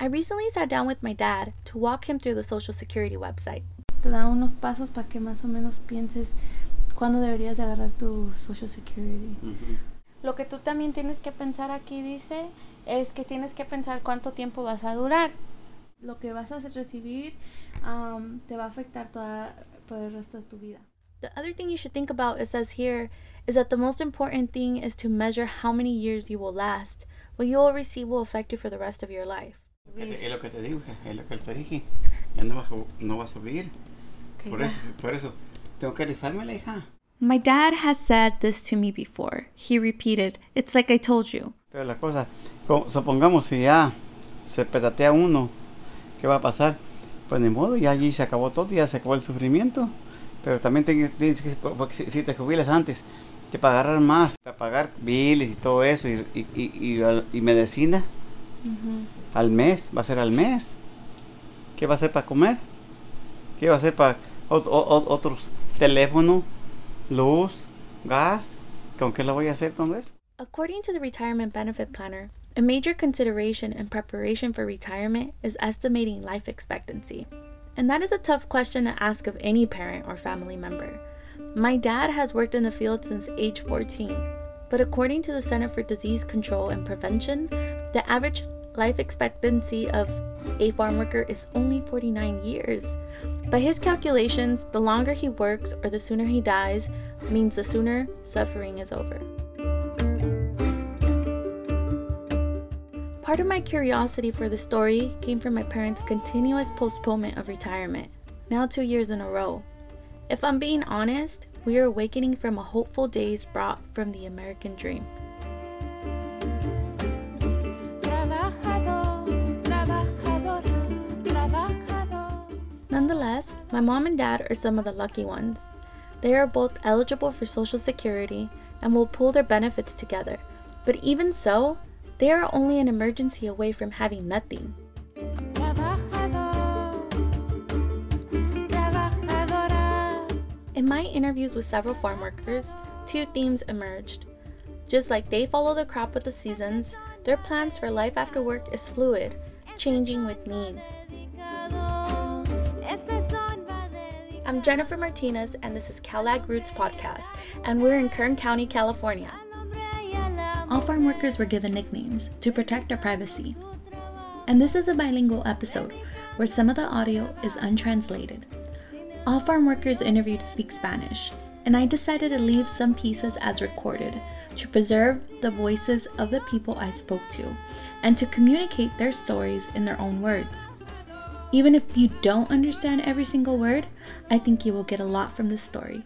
I recently sat down with my dad to walk him through the Social Security website. Te da unos pasos para que más o menos pienses cuándo deberías de agarrar tu Social Security. Lo que tú también tienes que pensar aquí dice es que tienes que pensar cuánto tiempo vas a durar. Lo que vas a recibir um, te va a afectar toda, por el resto de tu vida. The other thing you should think about, it says here, is that the most important thing is to measure how many years you will last. What you will receive will affect you for the rest of your life. Es lo que te digo, es lo que te dije. Ya no va, no va a subir. Okay, Por eso, por eso, tengo que rifarme la hija. My dad has said this to me before. He repeated, It's like I told you. Pero la cosa, co- supongamos si ya se petatea uno, ¿qué va a pasar? Pues ni modo, ya allí se acabó todo, ya se acabó el sufrimiento. Pero también tienes que, porque si, si te jubilas antes, para agarrar más, para pagar biles y todo eso, y, y, y, y al- medicina al mes, va a ser al mes. ¿Qué va a ser para comer? ¿Qué va a ser para otros teléfonos, luz, gas? ¿Con qué voy a hacer eso? According to the Retirement Benefit Planner, a major consideration in preparation for retirement is estimating life expectancy. And that is a tough question to ask of any parent or family member. My dad has worked in the field since age 14, but according to the Center for Disease Control and Prevention, the average life expectancy of a farm worker is only 49 years. By his calculations, the longer he works or the sooner he dies means the sooner suffering is over. Part of my curiosity for the story came from my parents' continuous postponement of retirement, now two years in a row. If I'm being honest, we are awakening from a hopeful days brought from the American dream. Nonetheless, my mom and dad are some of the lucky ones. They are both eligible for Social Security and will pool their benefits together, but even so, they are only an emergency away from having nothing. In my interviews with several farm workers, two themes emerged. Just like they follow the crop with the seasons, their plans for life after work is fluid, changing with needs. I'm Jennifer Martinez, and this is CalAg Roots Podcast, and we're in Kern County, California. All farm workers were given nicknames to protect their privacy. And this is a bilingual episode where some of the audio is untranslated. All farm workers interviewed speak Spanish, and I decided to leave some pieces as recorded to preserve the voices of the people I spoke to and to communicate their stories in their own words. Even if you don't understand every single word, I think you will get a lot from this story.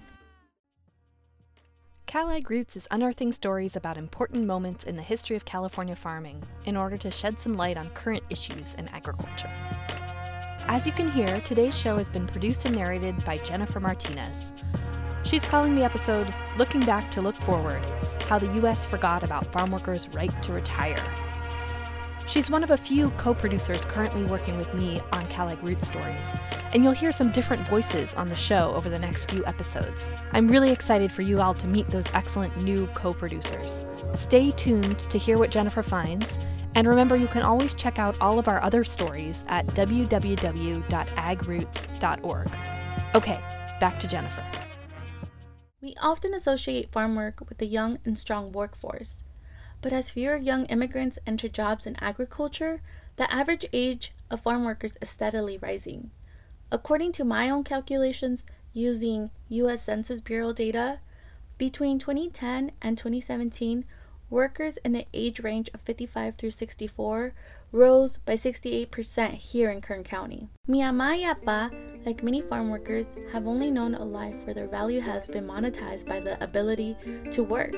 CalAg Roots is unearthing stories about important moments in the history of California farming in order to shed some light on current issues in agriculture. As you can hear, today's show has been produced and narrated by Jennifer Martinez. She's calling the episode Looking Back to Look Forward How the U.S. Forgot About Farm Workers' Right to Retire. She's one of a few co producers currently working with me on CalAg Roots stories, and you'll hear some different voices on the show over the next few episodes. I'm really excited for you all to meet those excellent new co producers. Stay tuned to hear what Jennifer finds, and remember you can always check out all of our other stories at www.agroots.org. Okay, back to Jennifer. We often associate farm work with a young and strong workforce. But as fewer young immigrants enter jobs in agriculture, the average age of farm workers is steadily rising. According to my own calculations using US Census Bureau data, between 2010 and 2017, workers in the age range of 55 through 64 rose by 68% here in Kern County. Mi ama y apa, like many farm workers, have only known a life where their value has been monetized by the ability to work.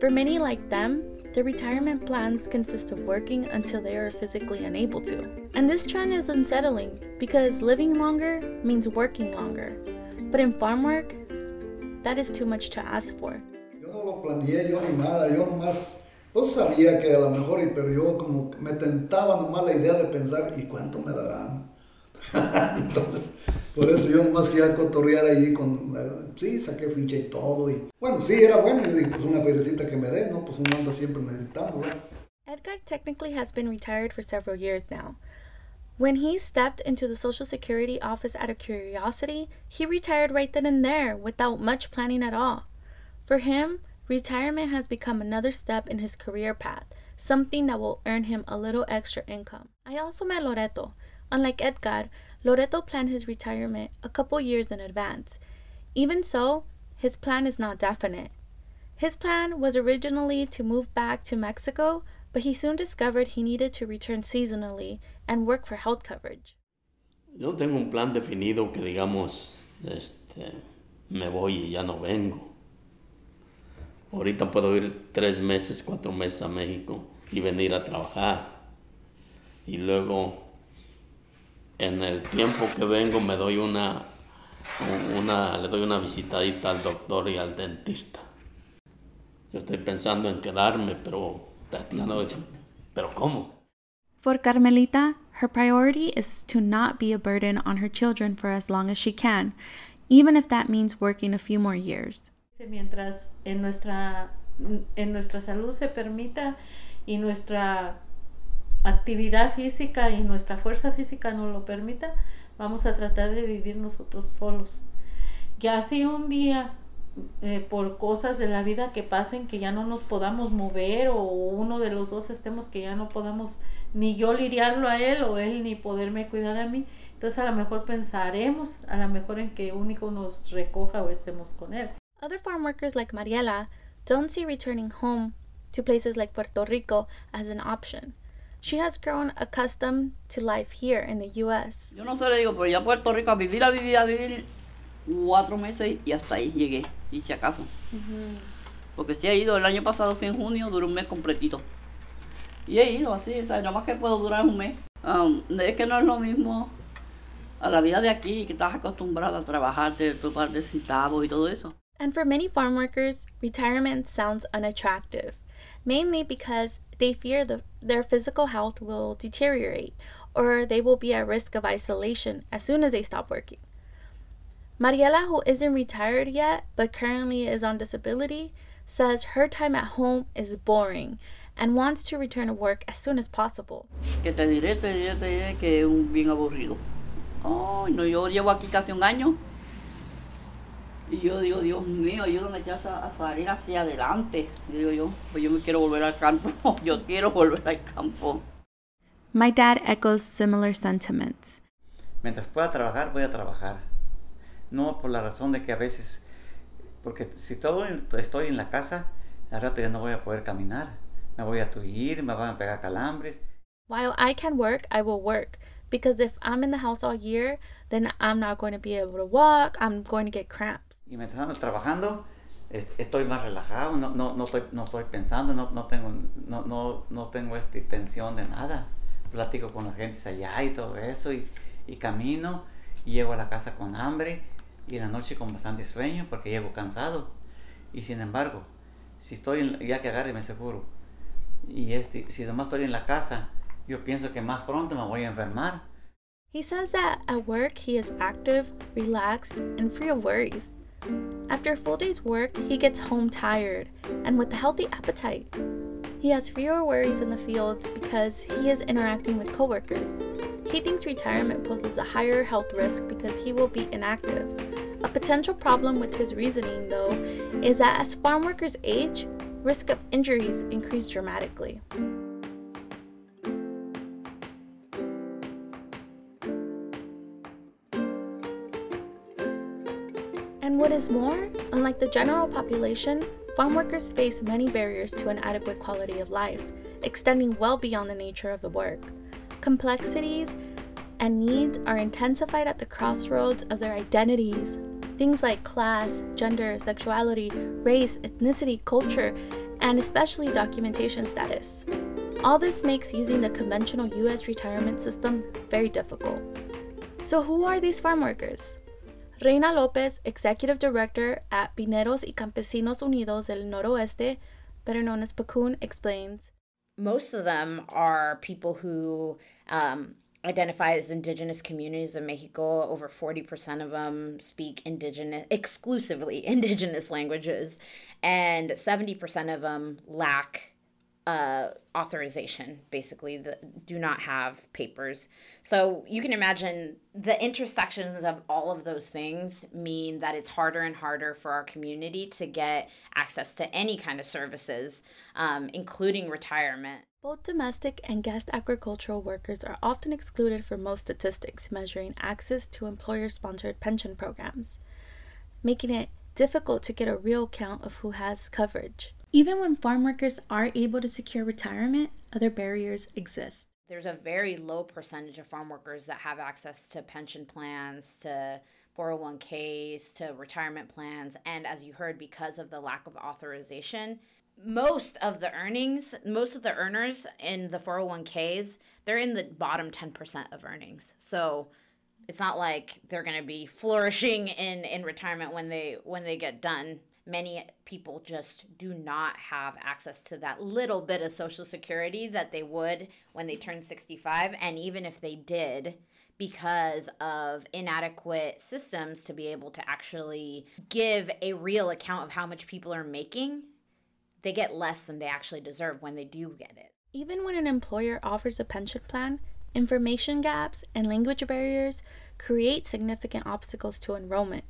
For many like them, their retirement plans consist of working until they are physically unable to. And this trend is unsettling because living longer means working longer. But in farm work, that is too much to ask for. Yo no lo planeé yo ni nada, yo nomás, pues sabía que a lo mejor, pero yo como me tentaba nomás la idea de pensar, ¿y cuánto me darán? Entonces, por eso yo cotorrear ahí con, eh, sí, saqué ficha y todo, y bueno, sí, era bueno, pues una feriecita que me dé, ¿no? Pues anda siempre necesitando, ¿verdad? Edgar technically has been retired for several years now. When he stepped into the Social Security office out of curiosity, he retired right then and there without much planning at all. For him, retirement has become another step in his career path, something that will earn him a little extra income. I also met Loreto. Unlike Edgar, Loreto planned his retirement a couple years in advance. Even so, his plan is not definite. His plan was originally to move back to Mexico, but he soon discovered he needed to return seasonally and work for health coverage. Yo tengo un plan definido que digamos, este, me voy y ya no vengo. Ahorita puedo ir tres meses, cuatro meses a México y venir a trabajar. Y luego, en el tiempo que vengo, me doy una, una, le doy una visitadita al doctor y al dentista. Yo estoy pensando en quedarme, pero Tatiana, pero ¿cómo? For Carmelita, her priority is to not be a burden on her children for as long as she can, even if that means working a few more years. Mientras en nuestra, en nuestra salud se permita y nuestra actividad física y nuestra fuerza física nos lo permita, vamos a tratar de vivir nosotros solos. Ya si un día eh, por cosas de la vida que pasen que ya no nos podamos mover o uno de los dos estemos que ya no podamos ni yo lidiarlo a él o él ni poderme cuidar a mí, entonces a lo mejor pensaremos a lo mejor en que único nos recoja o estemos con él. Other farm workers like Mariela don't see returning home to places like Puerto Rico as an option. She has grown accustomed to life here in the US. Yo no sé, le digo, pues ya Puerto Rico a vivir, a vivir, a vivir cuatro meses y hasta ahí llegué, y si acaso. Porque si he ido, el año pasado fui en junio, duró un mes completito. Y he ido así, o sea, nada más que puedo durar un mes. Um, es que no es lo mismo a la vida de aquí, que estás acostumbrada a trabajar de tu par de centavos y todo eso. And for many farm workers, retirement sounds unattractive, mainly because they fear the, their physical health will deteriorate or they will be at risk of isolation as soon as they stop working. Mariela, who isn't retired yet but currently is on disability, says her time at home is boring and wants to return to work as soon as possible. Que te diré, te diré, te diré que es un bien aburrido. Oh, no, yo llevo aquí casi un año. Y yo digo, Dios mío, ayúdame a, a salir hacia adelante. Y digo yo, pues yo me quiero volver al campo. yo quiero volver al campo. My dad echoes similar sentiments. Mientras pueda trabajar, voy a trabajar. No por la razón de que a veces, porque si todo estoy en la casa, al rato ya no voy a poder caminar. Me voy a tullir, me van a pegar calambres. While I can work, I will work. Because if I'm in the house all year, then I'm not going to be able to walk, I'm going to get cramps. Y mientras ando trabajando, estoy más relajado, no, no, no, estoy, no estoy pensando, no, no, tengo, no, no, no tengo esta tensión de nada. Platico con la gente allá y todo eso, y, y camino, y llego a la casa con hambre, y en la noche con bastante sueño porque llego cansado. Y sin embargo, si estoy, en, ya que agarre me seguro, y este, si nomás estoy en la casa, yo pienso que más pronto me voy a enfermar. He says that at work he is active, relaxed, and free of worries. After a full day's work, he gets home tired and with a healthy appetite. He has fewer worries in the field because he is interacting with coworkers. He thinks retirement poses a higher health risk because he will be inactive. A potential problem with his reasoning, though, is that as farm workers age, risk of injuries increase dramatically. And what is more, unlike the general population, farm workers face many barriers to an adequate quality of life, extending well beyond the nature of the work. Complexities and needs are intensified at the crossroads of their identities. Things like class, gender, sexuality, race, ethnicity, culture, and especially documentation status. All this makes using the conventional US retirement system very difficult. So, who are these farm workers? Reina Lopez, Executive Director at Pineros y Campesinos Unidos del Noroeste, better known as PCUN, explains. Most of them are people who um, identify as indigenous communities of Mexico. Over 40% of them speak indigenous, exclusively indigenous languages, and 70% of them lack uh, authorization, basically, the, do not have papers. So you can imagine the intersections of all of those things mean that it's harder and harder for our community to get access to any kind of services, um, including retirement. Both domestic and guest agricultural workers are often excluded from most statistics measuring access to employer sponsored pension programs, making it difficult to get a real count of who has coverage. Even when farm workers are able to secure retirement, other barriers exist. There's a very low percentage of farm workers that have access to pension plans, to 401ks, to retirement plans. And as you heard, because of the lack of authorization, most of the earnings, most of the earners in the 401ks, they're in the bottom 10% of earnings. So it's not like they're going to be flourishing in in retirement when they when they get done many people just do not have access to that little bit of social security that they would when they turn 65 and even if they did because of inadequate systems to be able to actually give a real account of how much people are making they get less than they actually deserve when they do get it. Even when an employer offers a pension plan information gaps and language barriers create significant obstacles to enrollment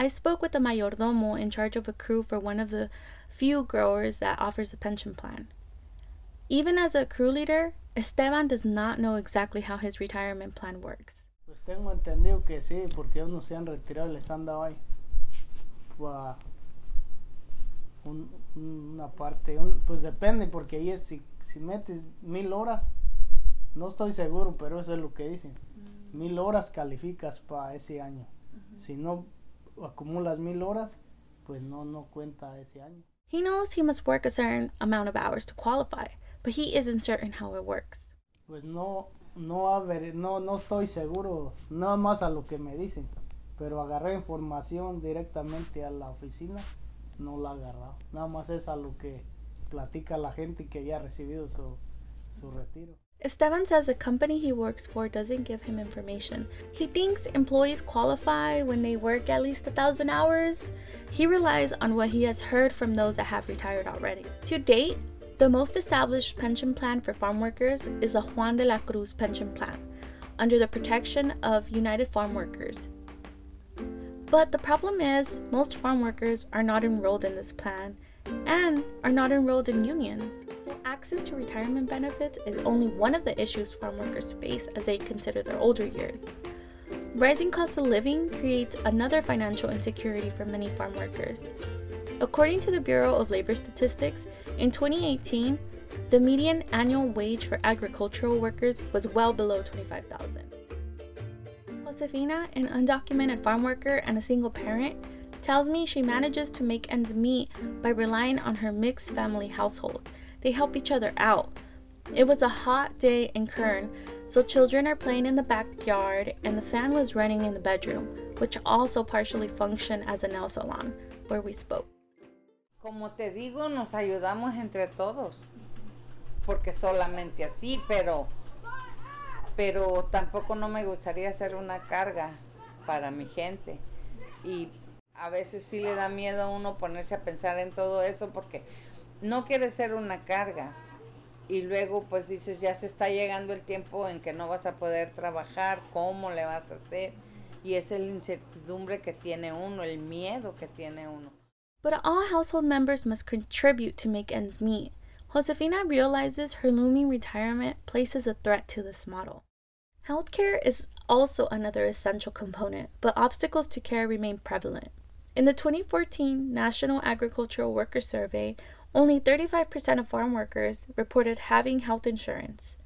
I spoke with the mayordomo in charge of a crew for one of the few growers that offers a pension plan. Even as a crew leader, Esteban does not know exactly how his retirement plan works. Pues tengo entendido que sí, porque unos se han retirado y les han dado ahí un, una parte, un, pues depende, porque ahí es, si, si metes mil horas, no estoy seguro, pero eso es lo que dicen. Mm. Mil horas calificas para ese año. Uh -huh. Si no acumulas mil horas, pues no, no cuenta ese año. He knows he must work a certain amount of hours to qualify, but he isn't certain how it works. Pues no, no, haber, no, no estoy seguro, nada más a lo que me dicen, pero agarré información directamente a la oficina, no la agarrado. Nada más es a lo que platica la gente que ya ha recibido su, su retiro. Esteban says the company he works for doesn't give him information. He thinks employees qualify when they work at least a thousand hours. He relies on what he has heard from those that have retired already. To date, the most established pension plan for farm workers is the Juan de la Cruz pension plan, under the protection of United Farm Workers. But the problem is, most farm workers are not enrolled in this plan and are not enrolled in unions. So, access to retirement benefits is only one of the issues farm workers face as they consider their older years. Rising cost of living creates another financial insecurity for many farm workers. According to the Bureau of Labor Statistics, in 2018, the median annual wage for agricultural workers was well below 25,000. Josefina, an undocumented farm worker and a single parent, tells me she manages to make ends meet by relying on her mixed family household. They help each other out. It was a hot day in Kern, so children are playing in the backyard and the fan was running in the bedroom, which also partially functioned as a nail salon where we spoke. Como te digo, nos ayudamos entre todos, porque solamente así, pero pero tampoco no me gustaría ser una carga para mi gente. Y a veces sí le da miedo a uno ponerse a pensar en todo eso porque no quiere ser una carga. Y luego pues dices, ya se está llegando el tiempo en que no vas a poder trabajar, ¿cómo le vas a hacer? Y es la incertidumbre que tiene uno, el miedo que tiene uno. But all household members must contribute to make ends meet. Josefina realizes her looming retirement places a threat to this model. Healthcare is also another essential component, but obstacles to care remain prevalent. In the 2014 National Agricultural Worker Survey, only 35% of farm workers reported having health insurance.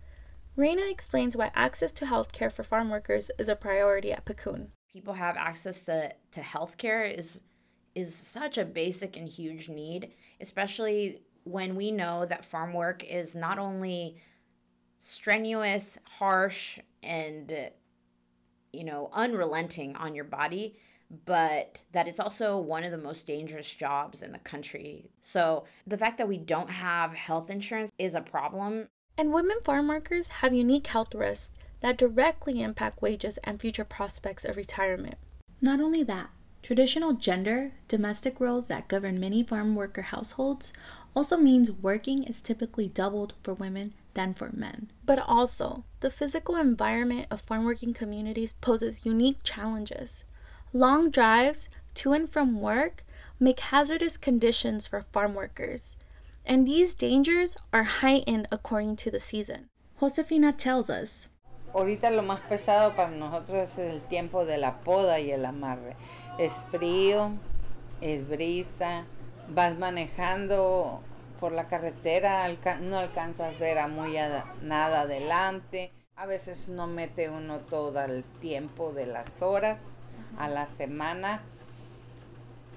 Reina explains why access to health care for farm workers is a priority at PCUN. People have access to, to health care is is such a basic and huge need, especially when we know that farm work is not only strenuous, harsh, and you know, unrelenting on your body, but that it's also one of the most dangerous jobs in the country. So the fact that we don't have health insurance is a problem. And women farm workers have unique health risks that directly impact wages and future prospects of retirement. Not only that, Traditional gender, domestic roles that govern many farm worker households also means working is typically doubled for women than for men. But also, the physical environment of farm working communities poses unique challenges. Long drives to and from work make hazardous conditions for farm workers, and these dangers are heightened according to the season. Josefina tells us. Ahorita lo más pesado para nosotros es el tiempo de la poda y el amarre. Es frío, es brisa, vas manejando por la carretera, no alcanzas a ver a muy nada adelante. A veces no mete uno todo el tiempo de las horas a la semana.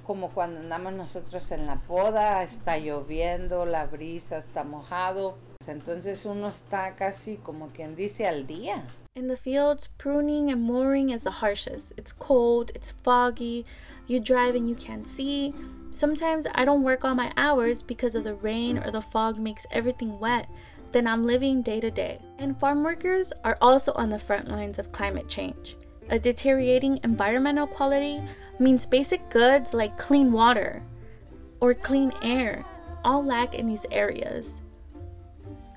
Como cuando andamos nosotros en la poda, está lloviendo, la brisa está mojado. Entonces uno está casi como quien dice al día. In the fields, pruning and mooring is the harshest. It's cold, it's foggy, you drive and you can't see. Sometimes I don't work all my hours because of the rain or the fog makes everything wet. Then I'm living day to day. And farm workers are also on the front lines of climate change. A deteriorating environmental quality means basic goods like clean water or clean air all lack in these areas.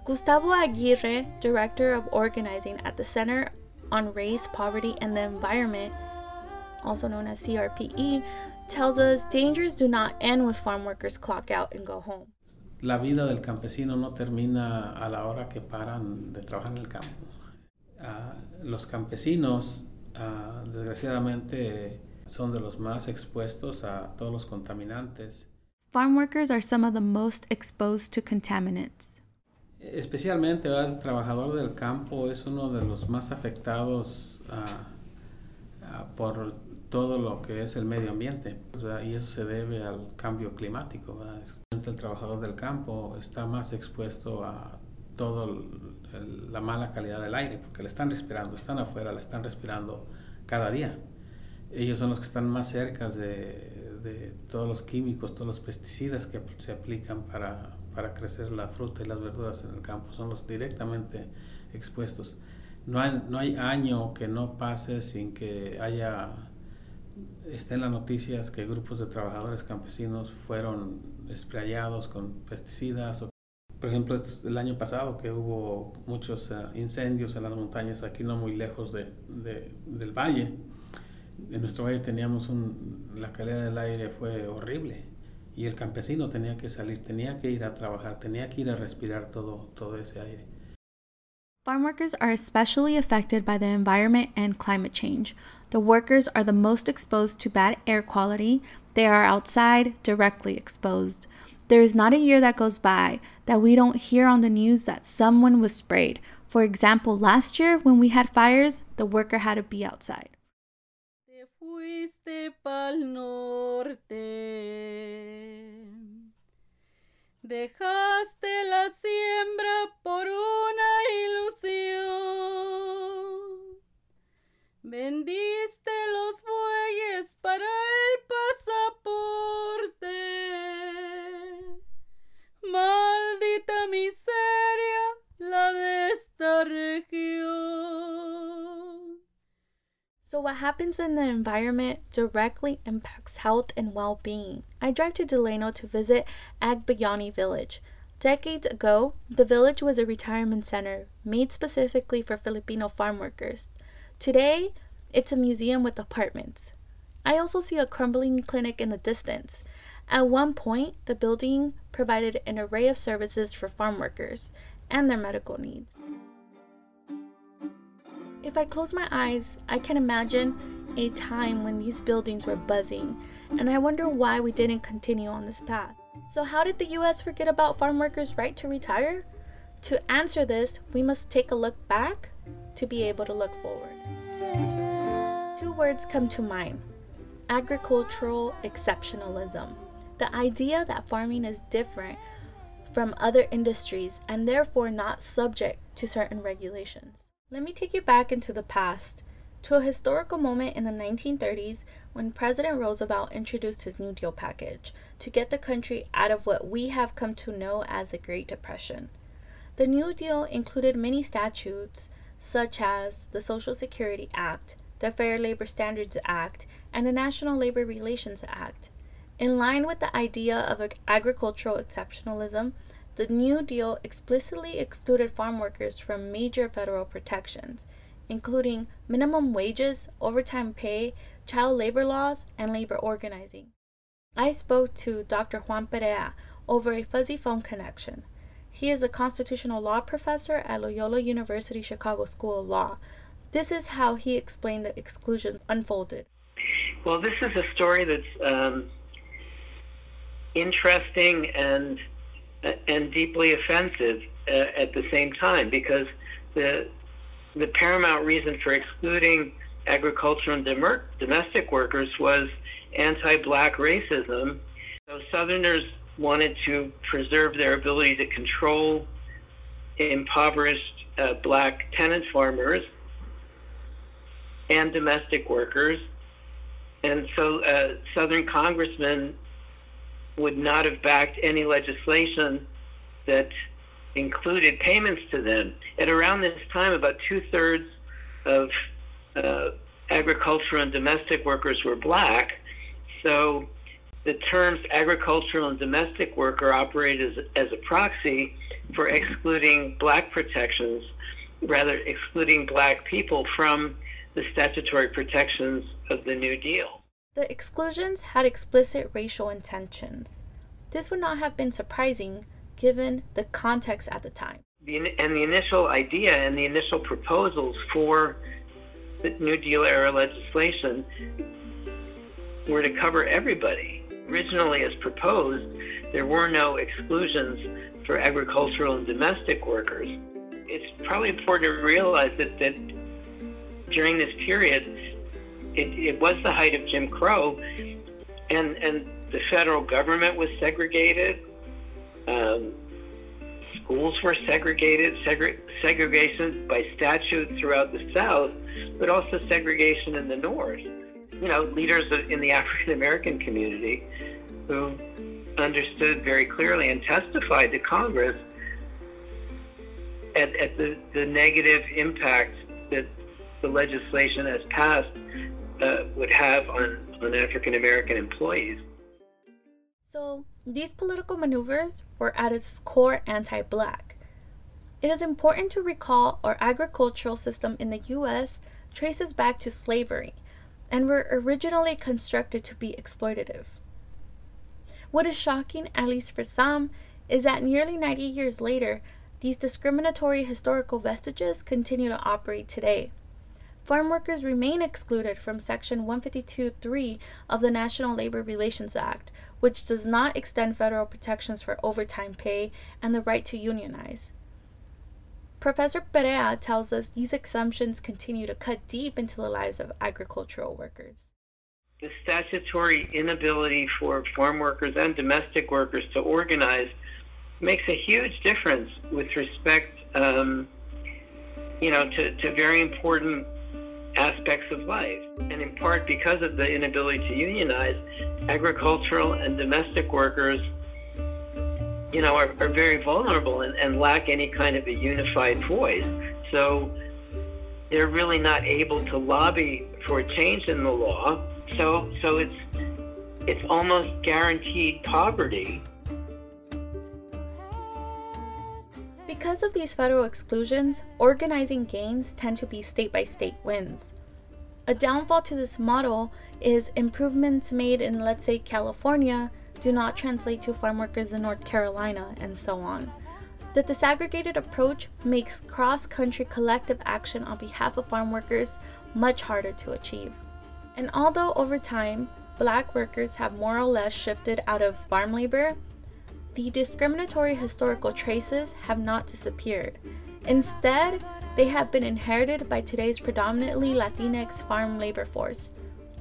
Gustavo Aguirre, Director of Organizing at the Center on Race, Poverty, and the Environment, also known as CRPE, tells us dangers do not end with farm workers clock out and go home. La vida del campesino no termina a la hora que paran de trabajar en el campo. Uh, los campesinos, uh, desgraciadamente, son de los más expuestos a todos los contaminantes. Farm workers are some of the most exposed to contaminants. Especialmente el trabajador del campo es uno de los más afectados uh, uh, por todo lo que es el medio ambiente. O sea, y eso se debe al cambio climático. ¿verdad? El trabajador del campo está más expuesto a toda la mala calidad del aire, porque le están respirando, están afuera, le están respirando cada día. Ellos son los que están más cerca de, de todos los químicos, todos los pesticidas que se aplican para, para crecer la fruta y las verduras en el campo, son los directamente expuestos. No hay, no hay año que no pase sin que haya, esté en las noticias que grupos de trabajadores campesinos fueron esprayados con pesticidas. Por ejemplo, el año pasado que hubo muchos uh, incendios en las montañas, aquí no muy lejos de, de, del valle. En nuestro valle teníamos un, la calidad del aire fue horrible y el campesino tenía que salir, tenía que ir a trabajar, tenía que ir a respirar todo, todo ese aire. Farm workers are especially affected by the environment and climate change. The workers are the most exposed to bad air quality. They are outside, directly exposed. There is not a year that goes by that we don't hear on the news that someone was sprayed. For example, last year when we had fires, the worker had to be outside. Dejaste la siembra what happens in the environment directly impacts health and well being. I drive to Delano to visit Agbayani Village. Decades ago, the village was a retirement center made specifically for Filipino farm workers. Today, it's a museum with apartments. I also see a crumbling clinic in the distance. At one point, the building provided an array of services for farm workers and their medical needs. If I close my eyes, I can imagine a time when these buildings were buzzing, and I wonder why we didn't continue on this path. So, how did the US forget about farm workers' right to retire? To answer this, we must take a look back to be able to look forward. Two words come to mind agricultural exceptionalism. The idea that farming is different from other industries and therefore not subject to certain regulations. Let me take you back into the past, to a historical moment in the 1930s when President Roosevelt introduced his New Deal package to get the country out of what we have come to know as the Great Depression. The New Deal included many statutes, such as the Social Security Act, the Fair Labor Standards Act, and the National Labor Relations Act. In line with the idea of agricultural exceptionalism, the New Deal explicitly excluded farm workers from major federal protections, including minimum wages, overtime pay, child labor laws, and labor organizing. I spoke to Dr. Juan Perea over a fuzzy phone connection. He is a constitutional law professor at Loyola University Chicago School of Law. This is how he explained the exclusions unfolded. Well, this is a story that's um, interesting and and deeply offensive uh, at the same time because the the paramount reason for excluding agricultural and dem- domestic workers was anti-black racism. So Southerners wanted to preserve their ability to control impoverished uh, black tenant farmers and domestic workers. And so uh, Southern congressmen would not have backed any legislation that included payments to them. At around this time, about two thirds of uh, agricultural and domestic workers were black. So the terms agricultural and domestic worker operate as, as a proxy for excluding black protections, rather excluding black people from the statutory protections of the New Deal. The exclusions had explicit racial intentions. This would not have been surprising given the context at the time. And the initial idea and the initial proposals for the New Deal era legislation were to cover everybody. Originally, as proposed, there were no exclusions for agricultural and domestic workers. It's probably important to realize that, that during this period, it, it was the height of Jim Crow, and, and the federal government was segregated. Um, schools were segregated, segre- segregation by statute throughout the South, but also segregation in the North. You know, leaders in the African American community who understood very clearly and testified to Congress at, at the, the negative impact that the legislation has passed uh, would have on, on African American employees. So, these political maneuvers were at its core anti black. It is important to recall our agricultural system in the US traces back to slavery and were originally constructed to be exploitative. What is shocking, at least for some, is that nearly 90 years later, these discriminatory historical vestiges continue to operate today. Farm workers remain excluded from Section 152.3 of the National Labor Relations Act, which does not extend federal protections for overtime pay and the right to unionize. Professor Perea tells us these exemptions continue to cut deep into the lives of agricultural workers. The statutory inability for farm workers and domestic workers to organize makes a huge difference with respect, um, you know, to, to very important aspects of life. And in part because of the inability to unionize, agricultural and domestic workers, you know, are, are very vulnerable and, and lack any kind of a unified voice. So they're really not able to lobby for change in the law. So so it's it's almost guaranteed poverty. Because of these federal exclusions, organizing gains tend to be state by state wins. A downfall to this model is improvements made in, let's say, California do not translate to farm workers in North Carolina, and so on. The disaggregated approach makes cross country collective action on behalf of farm workers much harder to achieve. And although over time, black workers have more or less shifted out of farm labor, the discriminatory historical traces have not disappeared. Instead, they have been inherited by today's predominantly Latinx farm labor force.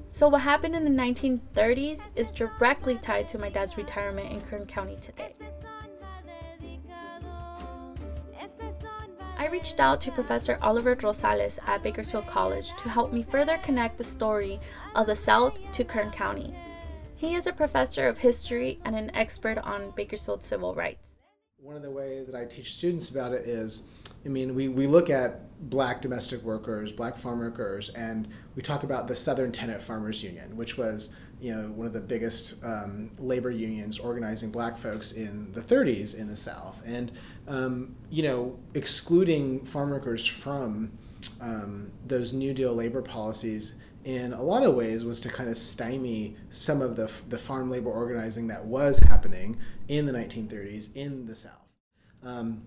So, what happened in the 1930s is directly tied to my dad's retirement in Kern County today. I reached out to Professor Oliver Rosales at Bakersfield College to help me further connect the story of the South to Kern County. He is a professor of history and an expert on Bakersfield civil rights. One of the ways that I teach students about it is I mean, we, we look at black domestic workers, black farm workers, and we talk about the Southern Tenant Farmers Union, which was you know one of the biggest um, labor unions organizing black folks in the 30s in the South, and um, you know excluding farm workers from um, those New Deal labor policies in a lot of ways was to kind of stymie some of the, the farm labor organizing that was happening in the 1930s in the South. Um,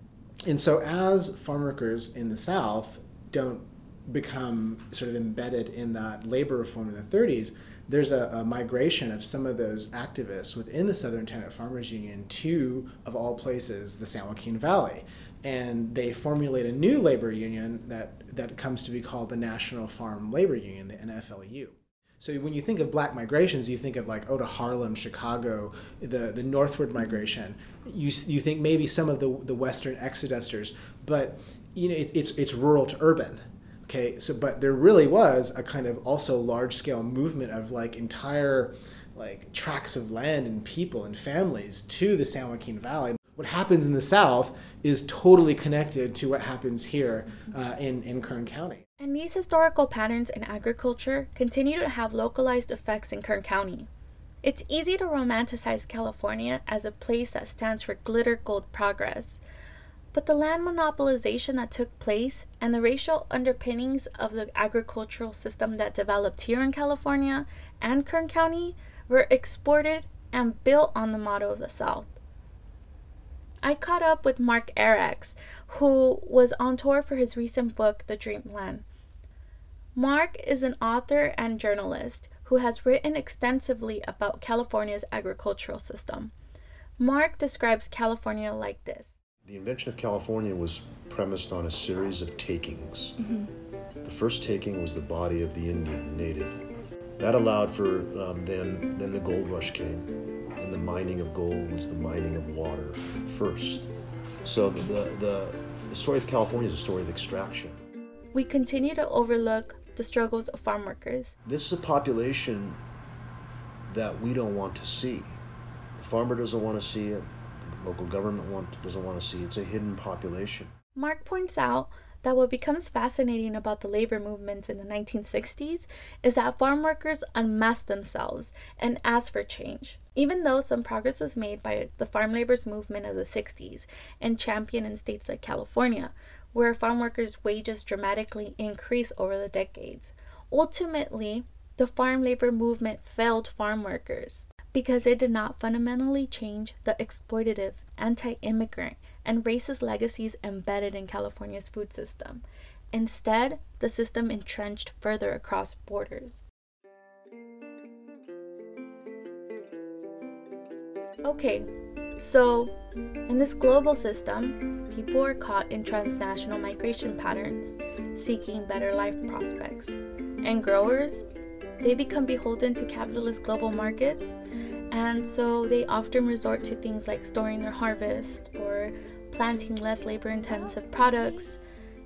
and so, as farm workers in the South don't become sort of embedded in that labor reform in the 30s, there's a, a, migration of some of those activists within the Southern Tenant Farmers Union to, of all places, the San Joaquin Valley. And they formulate a new labor union that, that comes to be called the National Farm Labor Union, the NFLU. So when you think of black migrations, you think of like, oh, to Harlem, Chicago, the, the northward migration. You, you think maybe some of the, the western exodusters, but you know, it, it's, it's rural to urban Okay, so but there really was a kind of also large scale movement of like entire like tracts of land and people and families to the San Joaquin Valley. What happens in the South is totally connected to what happens here uh, in, in Kern County. And these historical patterns in agriculture continue to have localized effects in Kern County. It's easy to romanticize California as a place that stands for glitter gold progress, but the land monopolization that took place and the racial underpinnings of the agricultural system that developed here in California and Kern County were exported and built on the motto of the South. I caught up with Mark Arax, who was on tour for his recent book, The Dreamt Land. Mark is an author and journalist who has written extensively about California's agricultural system. Mark describes California like this the invention of California was premised on a series of takings. Mm-hmm. The first taking was the body of the Indian, the native. That allowed for um, then then the gold rush came, the mining of gold was the mining of water first. So the the, the story of California is a story of extraction. We continue to overlook the struggles of farm workers. This is a population that we don't want to see. The farmer doesn't want to see it local government want, doesn't want to see. It. It's a hidden population. Mark points out that what becomes fascinating about the labor movements in the 1960s is that farm workers unmasked themselves and asked for change. Even though some progress was made by the farm labor's movement of the 60s and championed in states like California, where farm workers' wages dramatically increased over the decades, ultimately, the farm labor movement failed farm workers because it did not fundamentally change the exploitative, anti immigrant, and racist legacies embedded in California's food system. Instead, the system entrenched further across borders. Okay, so in this global system, people are caught in transnational migration patterns, seeking better life prospects. And growers, they become beholden to capitalist global markets and so they often resort to things like storing their harvest or planting less labor intensive products,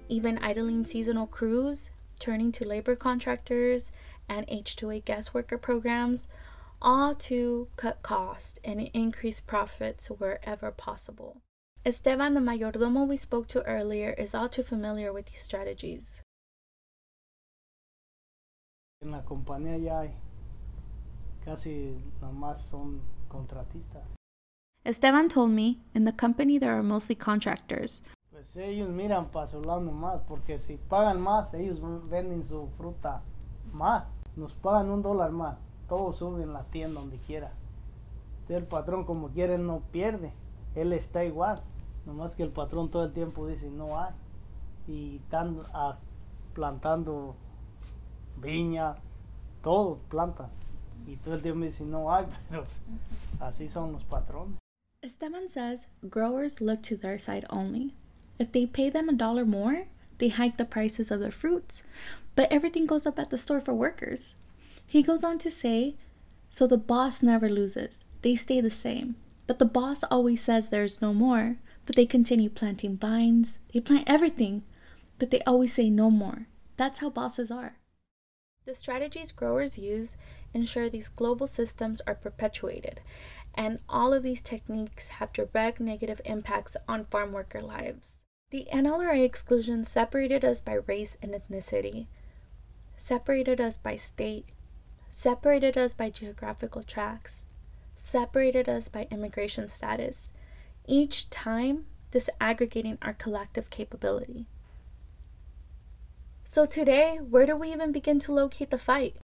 even idling seasonal crews, turning to labor contractors and H2A guest worker programs, all to cut costs and increase profits wherever possible. Esteban, the mayordomo we spoke to earlier, is all too familiar with these strategies. En la compañía ya hay casi nomás son contratistas. Esteban told me in the company there are mostly contractors. Pues ellos miran para su lado nomás, porque si pagan más, ellos venden su fruta más. Nos pagan un dólar más, todo sube en la tienda donde quiera. El patrón como quiere no pierde, él está igual. Nomás que el patrón todo el tiempo dice no hay. Y están ah, plantando viña, todo plantan. Y todo el tiempo dice, no hay, pero así son los patrones. Esteban says growers look to their side only. If they pay them a dollar more, they hike the prices of their fruits, but everything goes up at the store for workers. He goes on to say, so the boss never loses. They stay the same. But the boss always says there's no more, but they continue planting vines. They plant everything, but they always say no more. That's how bosses are. The strategies growers use ensure these global systems are perpetuated, and all of these techniques have direct negative impacts on farm worker lives. The NLRA exclusion separated us by race and ethnicity, separated us by state, separated us by geographical tracts, separated us by immigration status, each time disaggregating our collective capability. So today, where do we even begin to locate the fight?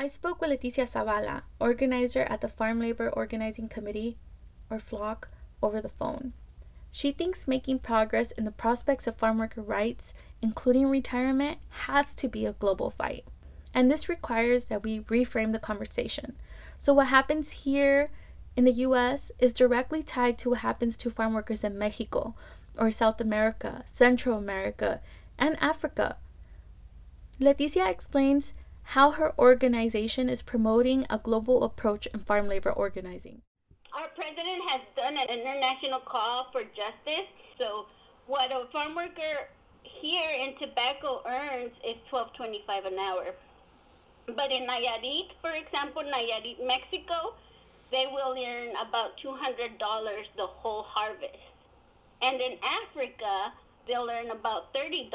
I spoke with Leticia Zavala, organizer at the Farm Labor Organizing Committee, or FLOC, over the phone. She thinks making progress in the prospects of farm worker rights, including retirement, has to be a global fight. And this requires that we reframe the conversation. So, what happens here in the US is directly tied to what happens to farm workers in Mexico, or South America, Central America, and Africa. Leticia explains how her organization is promoting a global approach in farm labor organizing. Our president has done an international call for justice. So, what a farm worker here in tobacco earns is twelve twenty-five an hour. But in Nayarit, for example, Nayarit, Mexico, they will earn about $200 the whole harvest. And in Africa, they'll earn about $30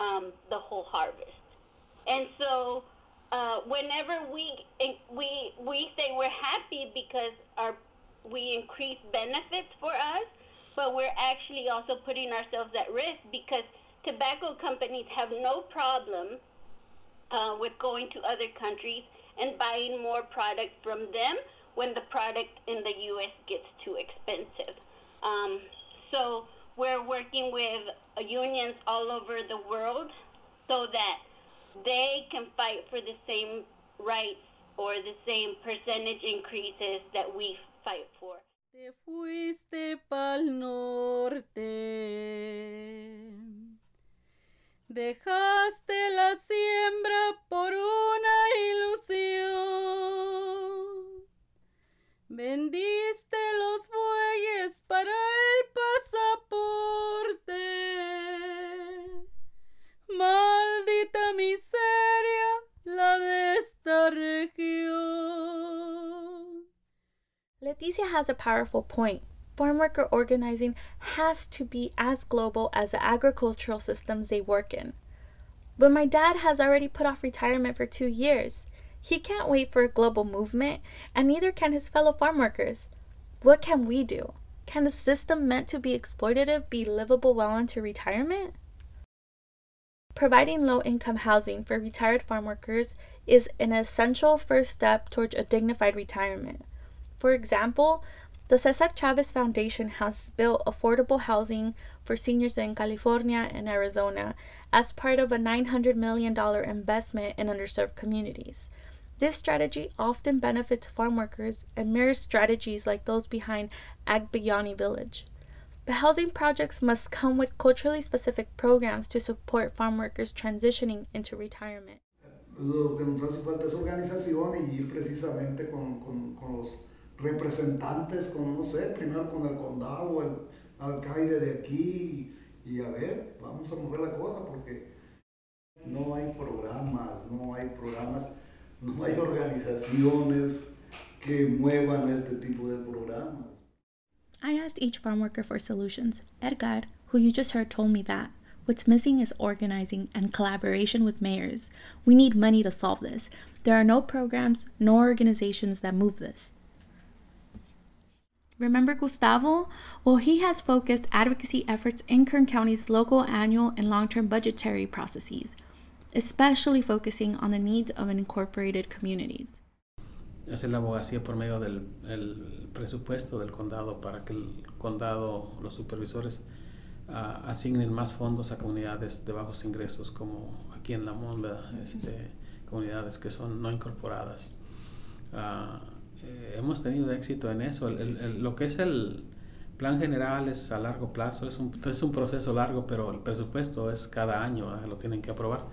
um, the whole harvest. And so uh, whenever we we we say we're happy because our we increase benefits for us, but we're actually also putting ourselves at risk because tobacco companies have no problem uh, with going to other countries and buying more product from them when the product in the U.S. gets too expensive. Um, so we're working with unions all over the world so that they can fight for the same rights or the same percentage increases that we fight for. Te fuiste pa'l norte. Dejaste la siembra por una ilusión. Vendiste los bueyes para el pasaporte. Leticia has a powerful point. Farm worker organizing has to be as global as the agricultural systems they work in. But my dad has already put off retirement for two years. He can't wait for a global movement, and neither can his fellow farm workers. What can we do? Can a system meant to be exploitative be livable well into retirement? Providing low income housing for retired farm workers is an essential first step towards a dignified retirement. For example, the Cesar Chavez Foundation has built affordable housing for seniors in California and Arizona as part of a $900 million investment in underserved communities. This strategy often benefits farm workers and mirrors strategies like those behind Agbayani Village. But housing projects must come with culturally specific programs to support farm workers transitioning into retirement. Lo que nos hace falta es organización y ir precisamente con, con, con los representantes, con, no sé, primero con el condado, el de aquí, y a ver, vamos a mover la cosa porque no hay programas, no hay programas, no hay organizaciones que muevan este tipo de programas. I asked each farm worker for solutions. Edgar, who you just heard, told me that. What's missing is organizing and collaboration with mayors. We need money to solve this. There are no programs, no organizations that move this. Remember Gustavo? Well, he has focused advocacy efforts in Kern County's local, annual, and long term budgetary processes, especially focusing on the needs of unincorporated communities. Hacer la abogacía por medio del el presupuesto del condado para que el condado, los supervisores, uh, asignen más fondos a comunidades de bajos ingresos, como aquí en La Monda, este, comunidades que son no incorporadas. Uh, eh, hemos tenido éxito en eso. El, el, el, lo que es el plan general es a largo plazo, es un, es un proceso largo, pero el presupuesto es cada año, lo tienen que aprobar.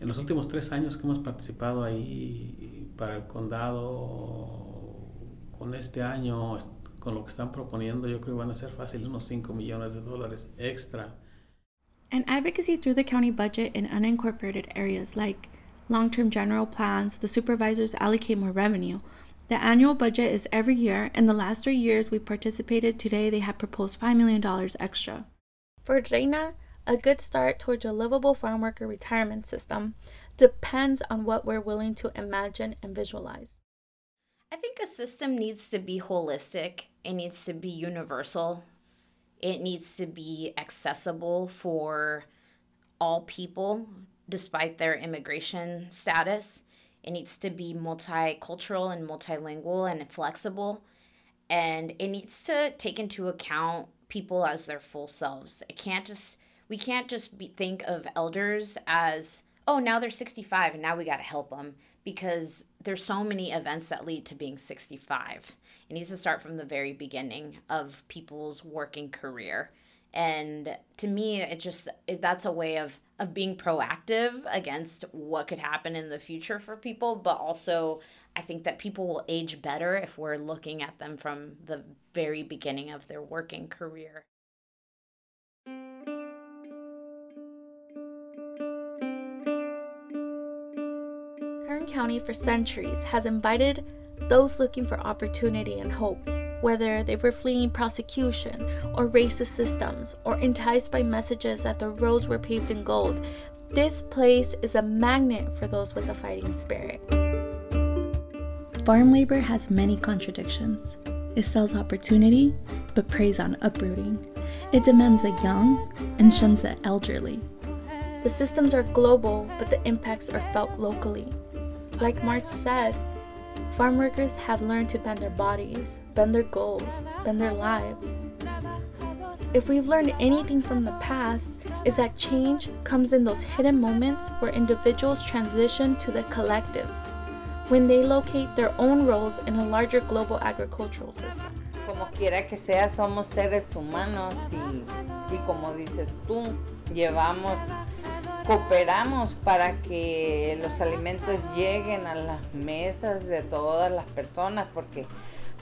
En los últimos tres años que hemos participado ahí para el condado, con este año, con lo que están proponiendo, yo creo que van a ser fácil unos 5 millones de dólares extra. And advocacy through the county budget in unincorporated areas like long term general plans, the supervisors allocate more revenue The annual budget is every year, and the last three years we participated, today they have proposed $5 million extra. For Reina, a good start towards a livable farm worker retirement system depends on what we're willing to imagine and visualize. I think a system needs to be holistic, it needs to be universal, it needs to be accessible for all people despite their immigration status. It needs to be multicultural and multilingual and flexible. And it needs to take into account people as their full selves. It can't just we can't just be, think of elders as oh now they're 65 and now we got to help them because there's so many events that lead to being 65 it needs to start from the very beginning of people's working career and to me it just that's a way of of being proactive against what could happen in the future for people but also i think that people will age better if we're looking at them from the very beginning of their working career. Kern County for centuries has invited those looking for opportunity and hope, whether they were fleeing prosecution or racist systems or enticed by messages that the roads were paved in gold. This place is a magnet for those with a fighting spirit. Farm labor has many contradictions. It sells opportunity, but preys on uprooting. It demands the young and shuns the elderly. The systems are global, but the impacts are felt locally. Like March said, farm workers have learned to bend their bodies, bend their goals, bend their lives. If we've learned anything from the past, is that change comes in those hidden moments where individuals transition to the collective, when they locate their own roles in a larger global agricultural system. Como quiera que sea, somos seres humanos y, y como dices tú, llevamos cooperamos para que los alimentos lleguen a las mesas de todas las personas porque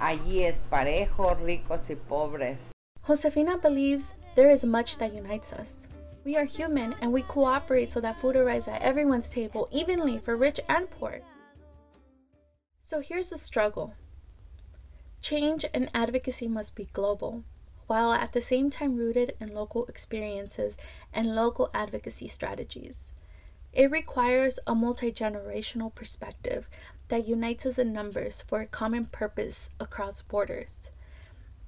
allí es parejo, ricos y pobres. Josefina believes there is much that unites us. We are human and we cooperate so that food arrives at everyone's table evenly for rich and poor. So here's the struggle change and advocacy must be global while at the same time rooted in local experiences and local advocacy strategies. It requires a multi generational perspective that unites us in numbers for a common purpose across borders.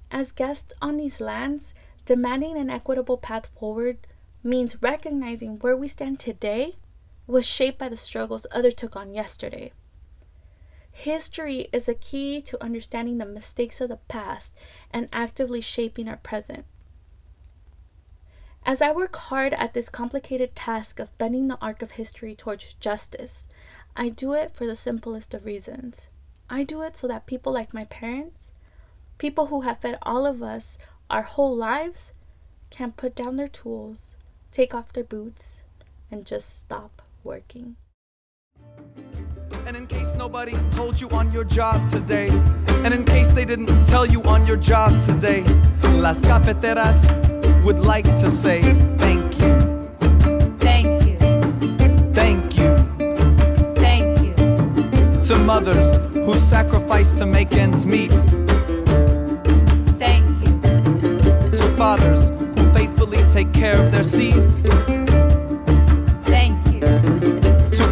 As guests on these lands, demanding an equitable path forward means recognizing where we stand today was shaped by the struggles others took on yesterday. History is a key to understanding the mistakes of the past and actively shaping our present. As I work hard at this complicated task of bending the arc of history towards justice, I do it for the simplest of reasons. I do it so that people like my parents, people who have fed all of us our whole lives, can put down their tools, take off their boots, and just stop working. And in case nobody told you on your job today, and in case they didn't tell you on your job today, Las Cafeteras would like to say thank you. Thank you. Thank you Thank you. to mothers who sacrifice to make ends meet, Thank you. to fathers who faithfully take care of their seeds, Thank you. to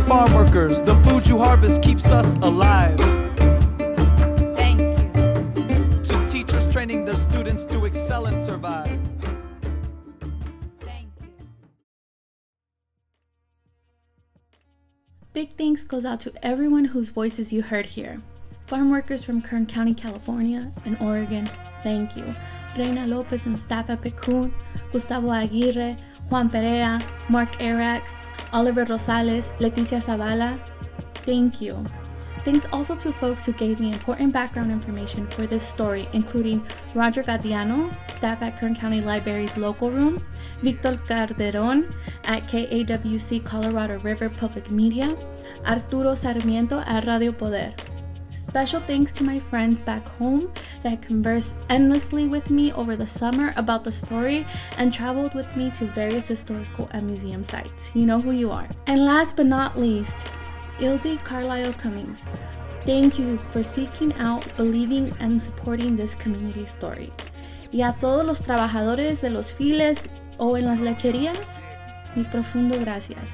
farm workers, the food you harvest keeps us alive. Thank you. To teachers training their students to excel and survive. Big thanks goes out to everyone whose voices you heard here. Farm workers from Kern County, California and Oregon, thank you. Reina Lopez and staff at PCUN, Gustavo Aguirre, Juan Perea, Mark Arax, Oliver Rosales, Leticia Zavala, thank you. Thanks also to folks who gave me important background information for this story, including Roger Gadiano, staff at Kern County Library's local room, Victor Calderon at KAWC Colorado River Public Media, Arturo Sarmiento at Radio Poder. Special thanks to my friends back home that conversed endlessly with me over the summer about the story and traveled with me to various historical and museum sites. You know who you are. And last but not least, Ildi Carlisle Cummings, thank you for seeking out, believing, and supporting this community story. Y a todos los trabajadores de los files o en las lecherías, mi profundo gracias.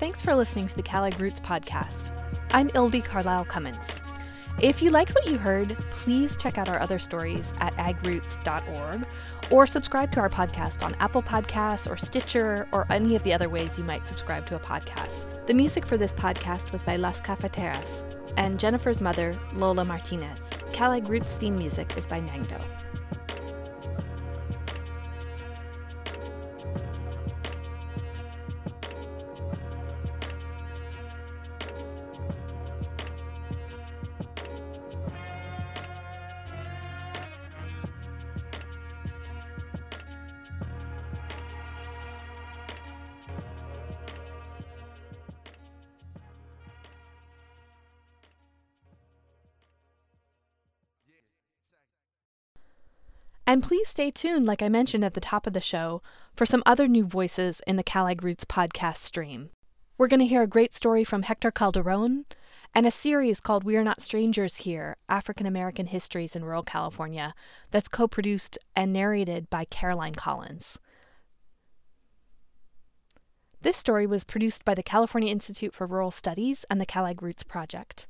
Thanks for listening to the Cal Ag Roots podcast. I'm Ildi Carlisle Cummins. If you liked what you heard, please check out our other stories at agroots.org or subscribe to our podcast on Apple Podcasts or Stitcher or any of the other ways you might subscribe to a podcast. The music for this podcast was by Las Cafeteras and Jennifer's mother, Lola Martinez. Cal Ag Roots theme music is by Nangdo. And please stay tuned, like I mentioned at the top of the show, for some other new voices in the Cal Ag Roots podcast stream. We're going to hear a great story from Hector Calderon and a series called We're Not Strangers Here African American Histories in Rural California that's co produced and narrated by Caroline Collins. This story was produced by the California Institute for Rural Studies and the Cal Ag Roots Project.